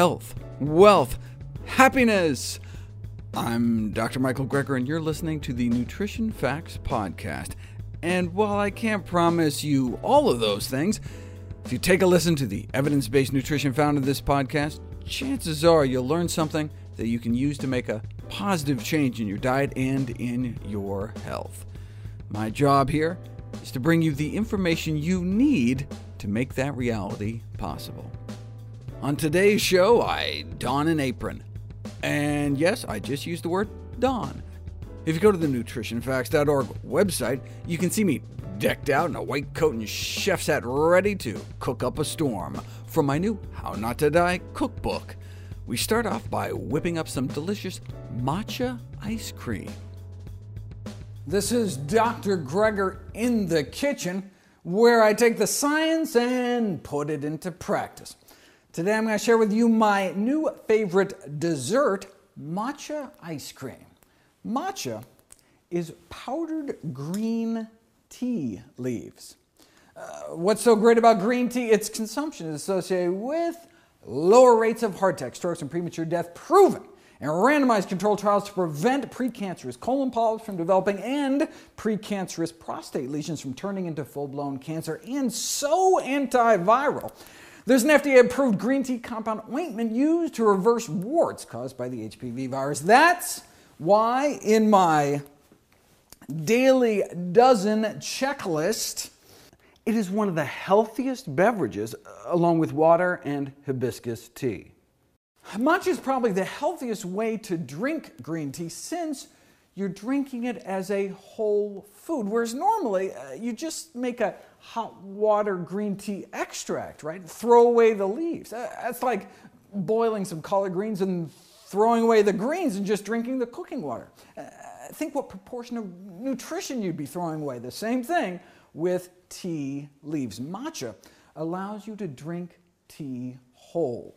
health, wealth, happiness. I'm Dr. Michael Greger, and you're listening to the Nutrition Facts Podcast. And while I can't promise you all of those things, if you take a listen to the evidence based nutrition found in this podcast, chances are you'll learn something that you can use to make a positive change in your diet and in your health. My job here is to bring you the information you need to make that reality possible. On today's show, I don an apron. And yes, I just used the word don. If you go to the nutritionfacts.org website, you can see me decked out in a white coat and chef's hat ready to cook up a storm from my new How Not to Die cookbook. We start off by whipping up some delicious matcha ice cream. This is Dr. Greger in the kitchen, where I take the science and put it into practice. Today I'm going to share with you my new favorite dessert, matcha ice cream. Matcha is powdered green tea leaves. Uh, what's so great about green tea? Its consumption is associated with lower rates of heart attack, strokes, and premature death, proven in randomized controlled trials to prevent precancerous colon polyps from developing and precancerous prostate lesions from turning into full blown cancer, and so antiviral. There's an FDA approved green tea compound ointment used to reverse warts caused by the HPV virus. That's why, in my daily dozen checklist, it is one of the healthiest beverages, along with water and hibiscus tea. Matcha is probably the healthiest way to drink green tea since you're drinking it as a whole food, whereas normally uh, you just make a hot water green tea extract, right? Throw away the leaves. Uh, that's like boiling some collard greens and throwing away the greens and just drinking the cooking water. Uh, think what proportion of nutrition you'd be throwing away. The same thing with tea leaves. Matcha allows you to drink tea whole.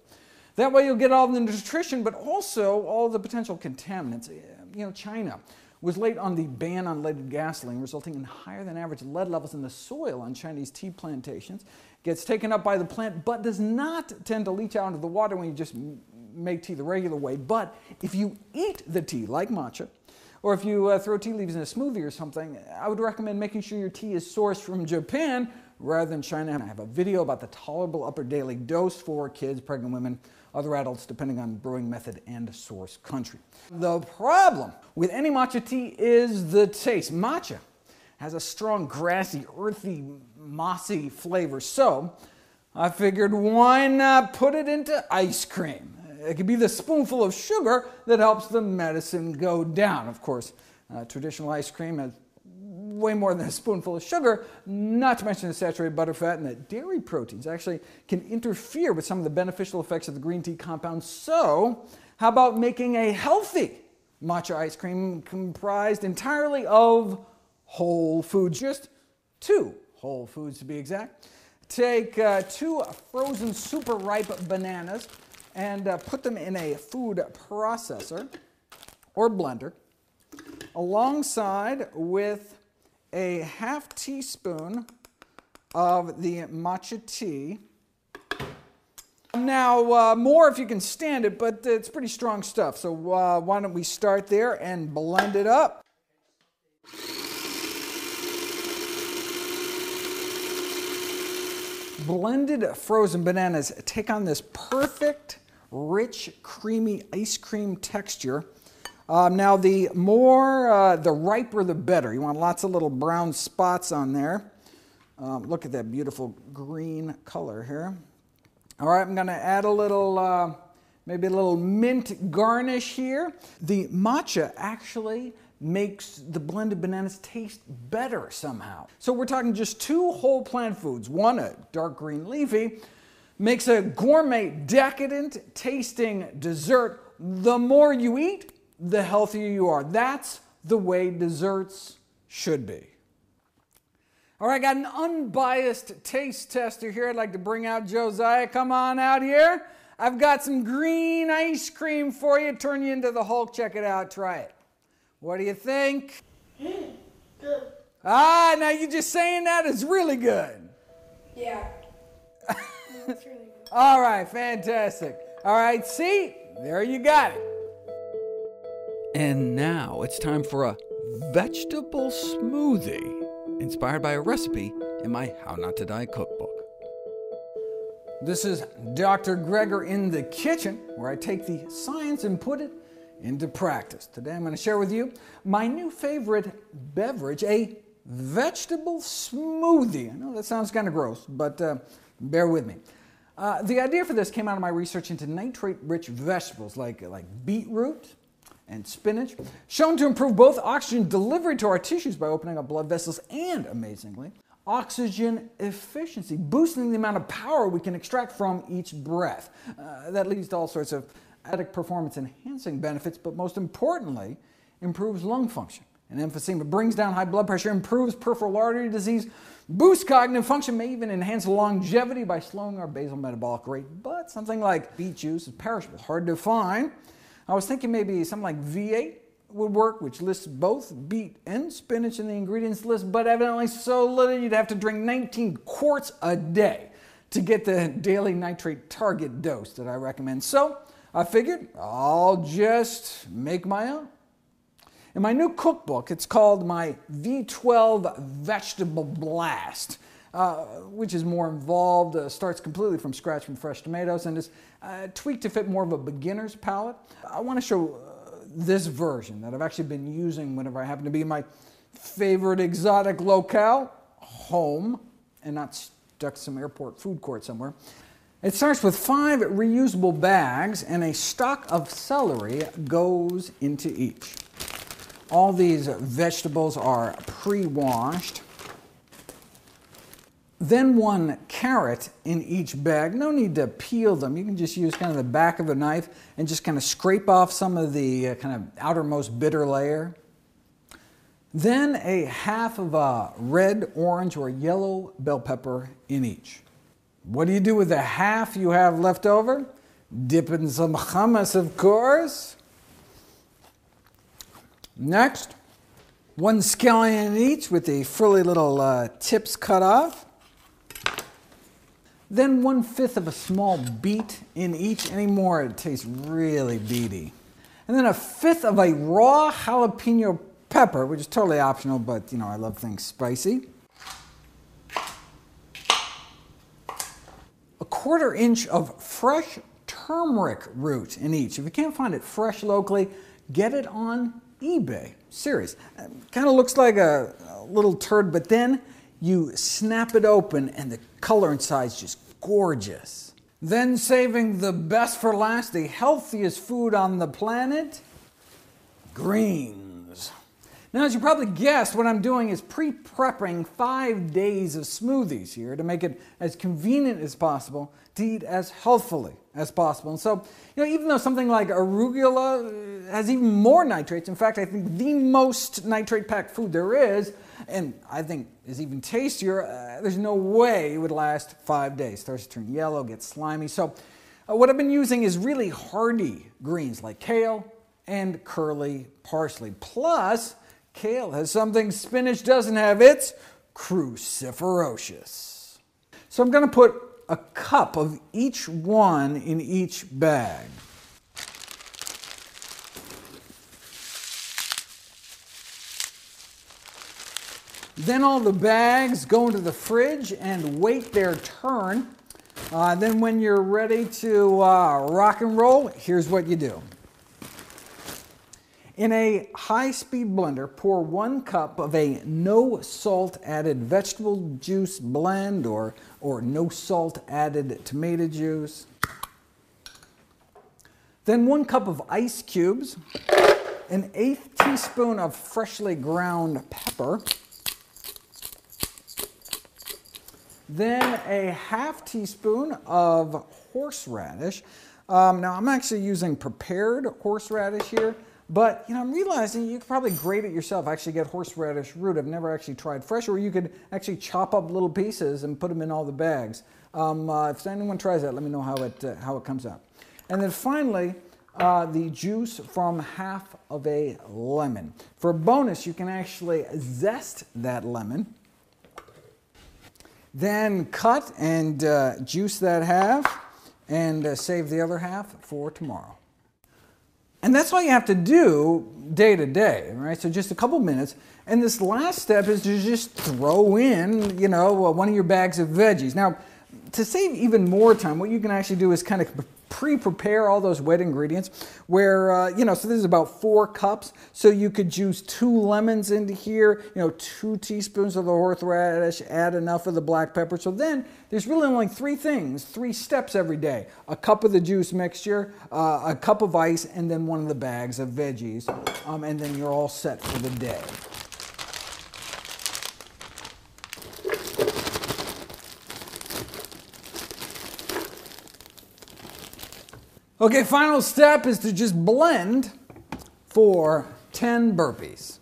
That way you'll get all the nutrition, but also all the potential contaminants. You know, China was late on the ban on leaded gasoline, resulting in higher than average lead levels in the soil on Chinese tea plantations. Gets taken up by the plant, but does not tend to leach out into the water when you just make tea the regular way. But if you eat the tea, like matcha, or if you uh, throw tea leaves in a smoothie or something, I would recommend making sure your tea is sourced from Japan rather than China. I have a video about the tolerable upper daily dose for kids, pregnant women, other adults, depending on brewing method and source country. The problem with any matcha tea is the taste. Matcha has a strong, grassy, earthy, mossy flavor. So I figured why not put it into ice cream? It could be the spoonful of sugar that helps the medicine go down. Of course, uh, traditional ice cream has way more than a spoonful of sugar, not to mention the saturated butterfat and that dairy proteins actually can interfere with some of the beneficial effects of the green tea compound. So, how about making a healthy matcha ice cream comprised entirely of whole foods? Just two whole foods to be exact. Take uh, two frozen super ripe bananas and uh, put them in a food processor or blender alongside with a half teaspoon of the matcha tea. Now, uh, more if you can stand it, but it's pretty strong stuff. So, uh, why don't we start there and blend it up? Blended frozen bananas take on this perfect rich, creamy ice cream texture. Um, now, the more, uh, the riper, the better. You want lots of little brown spots on there. Um, look at that beautiful green color here. All right, I'm going to add a little, uh, maybe a little mint garnish here. The matcha actually makes the blended bananas taste better somehow. So we're talking just two whole plant foods. One, a dark green leafy, makes a gourmet, decadent tasting dessert. The more you eat, the healthier you are. That's the way desserts should be. All right, I got an unbiased taste tester here. I'd like to bring out Josiah. Come on out here. I've got some green ice cream for you. Turn you into the Hulk. Check it out. Try it. What do you think? Good. Ah, now you just saying that is really good. Yeah. That's really good. All right, fantastic. All right, see? There you got it. And now it's time for a vegetable smoothie inspired by a recipe in my How Not to Die cookbook. This is Dr. Greger in the kitchen, where I take the science and put it into practice. Today I'm going to share with you my new favorite beverage, a vegetable smoothie. I know that sounds kind of gross, but uh, bear with me. Uh, the idea for this came out of my research into nitrate rich vegetables like, like beetroot and spinach, shown to improve both oxygen delivery to our tissues by opening up blood vessels and, amazingly, oxygen efficiency, boosting the amount of power we can extract from each breath. Uh, that leads to all sorts of added performance enhancing benefits, but most importantly, improves lung function and emphysema, brings down high blood pressure, improves peripheral artery disease, boosts cognitive function, may even enhance longevity by slowing our basal metabolic rate. But something like beet juice is perishable, hard to find. I was thinking maybe something like V8 would work, which lists both beet and spinach in the ingredients list, but evidently so little you'd have to drink 19 quarts a day to get the daily nitrate target dose that I recommend. So I figured I'll just make my own. In my new cookbook, it's called my V12 Vegetable Blast. Uh, which is more involved, uh, starts completely from scratch from fresh tomatoes, and is uh, tweaked to fit more of a beginner's palate. I want to show uh, this version that I've actually been using whenever I happen to be in my favorite exotic locale, home, and not stuck some airport food court somewhere. It starts with five reusable bags, and a stalk of celery goes into each. All these vegetables are pre washed. Then one carrot in each bag. No need to peel them. You can just use kind of the back of a knife and just kind of scrape off some of the uh, kind of outermost bitter layer. Then a half of a red, orange, or yellow bell pepper in each. What do you do with the half you have left over? Dip in some hummus, of course. Next, one scallion in each with the frilly little uh, tips cut off. Then one fifth of a small beet in each. Any more, it tastes really beety. And then a fifth of a raw jalapeno pepper, which is totally optional, but you know, I love things spicy. A quarter inch of fresh turmeric root in each. If you can't find it fresh locally, get it on eBay. Serious. Kind of looks like a, a little turd, but then you snap it open and the color inside is just gorgeous. Then, saving the best for last, the healthiest food on the planet greens. Now, as you probably guessed, what I'm doing is pre prepping five days of smoothies here to make it as convenient as possible to eat as healthfully as possible. And so, you know, even though something like arugula uh, has even more nitrates, in fact, I think the most nitrate packed food there is, and I think is even tastier, uh, there's no way it would last five days. Starts to turn yellow, gets slimy. So, uh, what I've been using is really hardy greens like kale and curly parsley. Plus, kale has something spinach doesn't have it's cruciferous. So, I'm going to put a cup of each one in each bag. Then all the bags go into the fridge and wait their turn. Uh, then when you're ready to uh, rock and roll, here's what you do. In a high speed blender, pour one cup of a no salt added vegetable juice blend or, or no salt added tomato juice. Then one cup of ice cubes, an eighth teaspoon of freshly ground pepper, then a half teaspoon of horseradish. Um, now I'm actually using prepared horseradish here. But you know, I'm realizing you could probably grate it yourself. Actually, get horseradish root. I've never actually tried fresh, or you could actually chop up little pieces and put them in all the bags. Um, uh, if anyone tries that, let me know how it uh, how it comes out. And then finally, uh, the juice from half of a lemon. For a bonus, you can actually zest that lemon. Then cut and uh, juice that half. and uh, save the other half for tomorrow. And that's all you have to do day to day, right? So just a couple minutes. And this last step is to just throw in, you know, uh, one of your bags of veggies. Now, to save even more time, what you can actually do is kind of pre-prepare all those wet ingredients where uh, you know so this is about four cups. So you could juice two lemons into here you know two teaspoons of the horseradish add enough of the black pepper. So then there's really only three things three steps every day. A cup of the juice mixture uh, a cup of ice and then one of the bags of veggies um, and then you're all set for the day Okay, final step is to just blend for 10 burpees.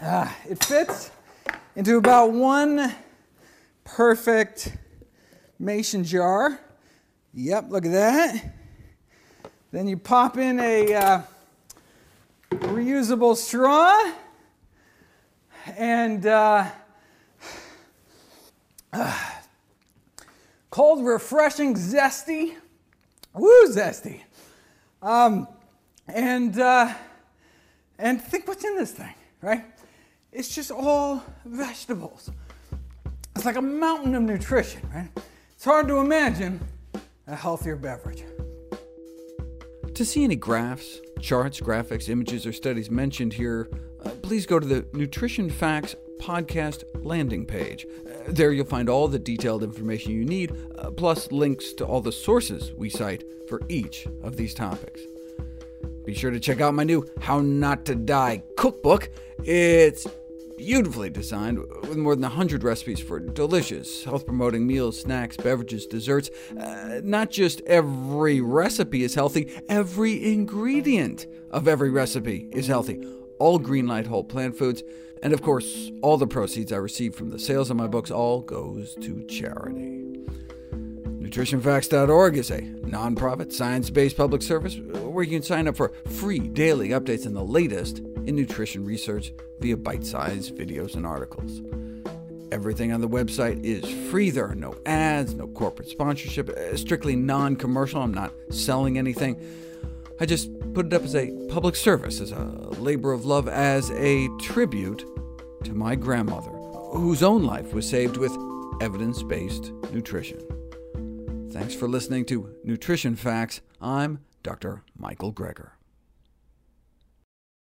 Ah, it fits into about one perfect mason jar. Yep, look at that. Then you pop in a uh, reusable straw and uh, cold, refreshing, zesty. Woo, zesty. Um, and, uh, and think what's in this thing, right? It's just all vegetables. It's like a mountain of nutrition, right? It's hard to imagine a healthier beverage. To see any graphs, charts, graphics, images, or studies mentioned here, uh, please go to the Nutrition Facts podcast landing page. Uh, there you'll find all the detailed information you need, uh, plus links to all the sources we cite for each of these topics. Be sure to check out my new How Not to Die cookbook. It's beautifully designed with more than 100 recipes for delicious, health promoting meals, snacks, beverages, desserts. Uh, not just every recipe is healthy, every ingredient of every recipe is healthy. All green light whole plant foods. And of course, all the proceeds I receive from the sales of my books all goes to charity. NutritionFacts.org is a nonprofit, science based public service where you can sign up for free daily updates on the latest in nutrition research via bite sized videos and articles. Everything on the website is free. There are no ads, no corporate sponsorship, strictly non commercial. I'm not selling anything. I just put it up as a public service, as a labor of love, as a tribute to my grandmother, whose own life was saved with evidence based nutrition. Thanks for listening to Nutrition Facts. I'm Dr. Michael Greger.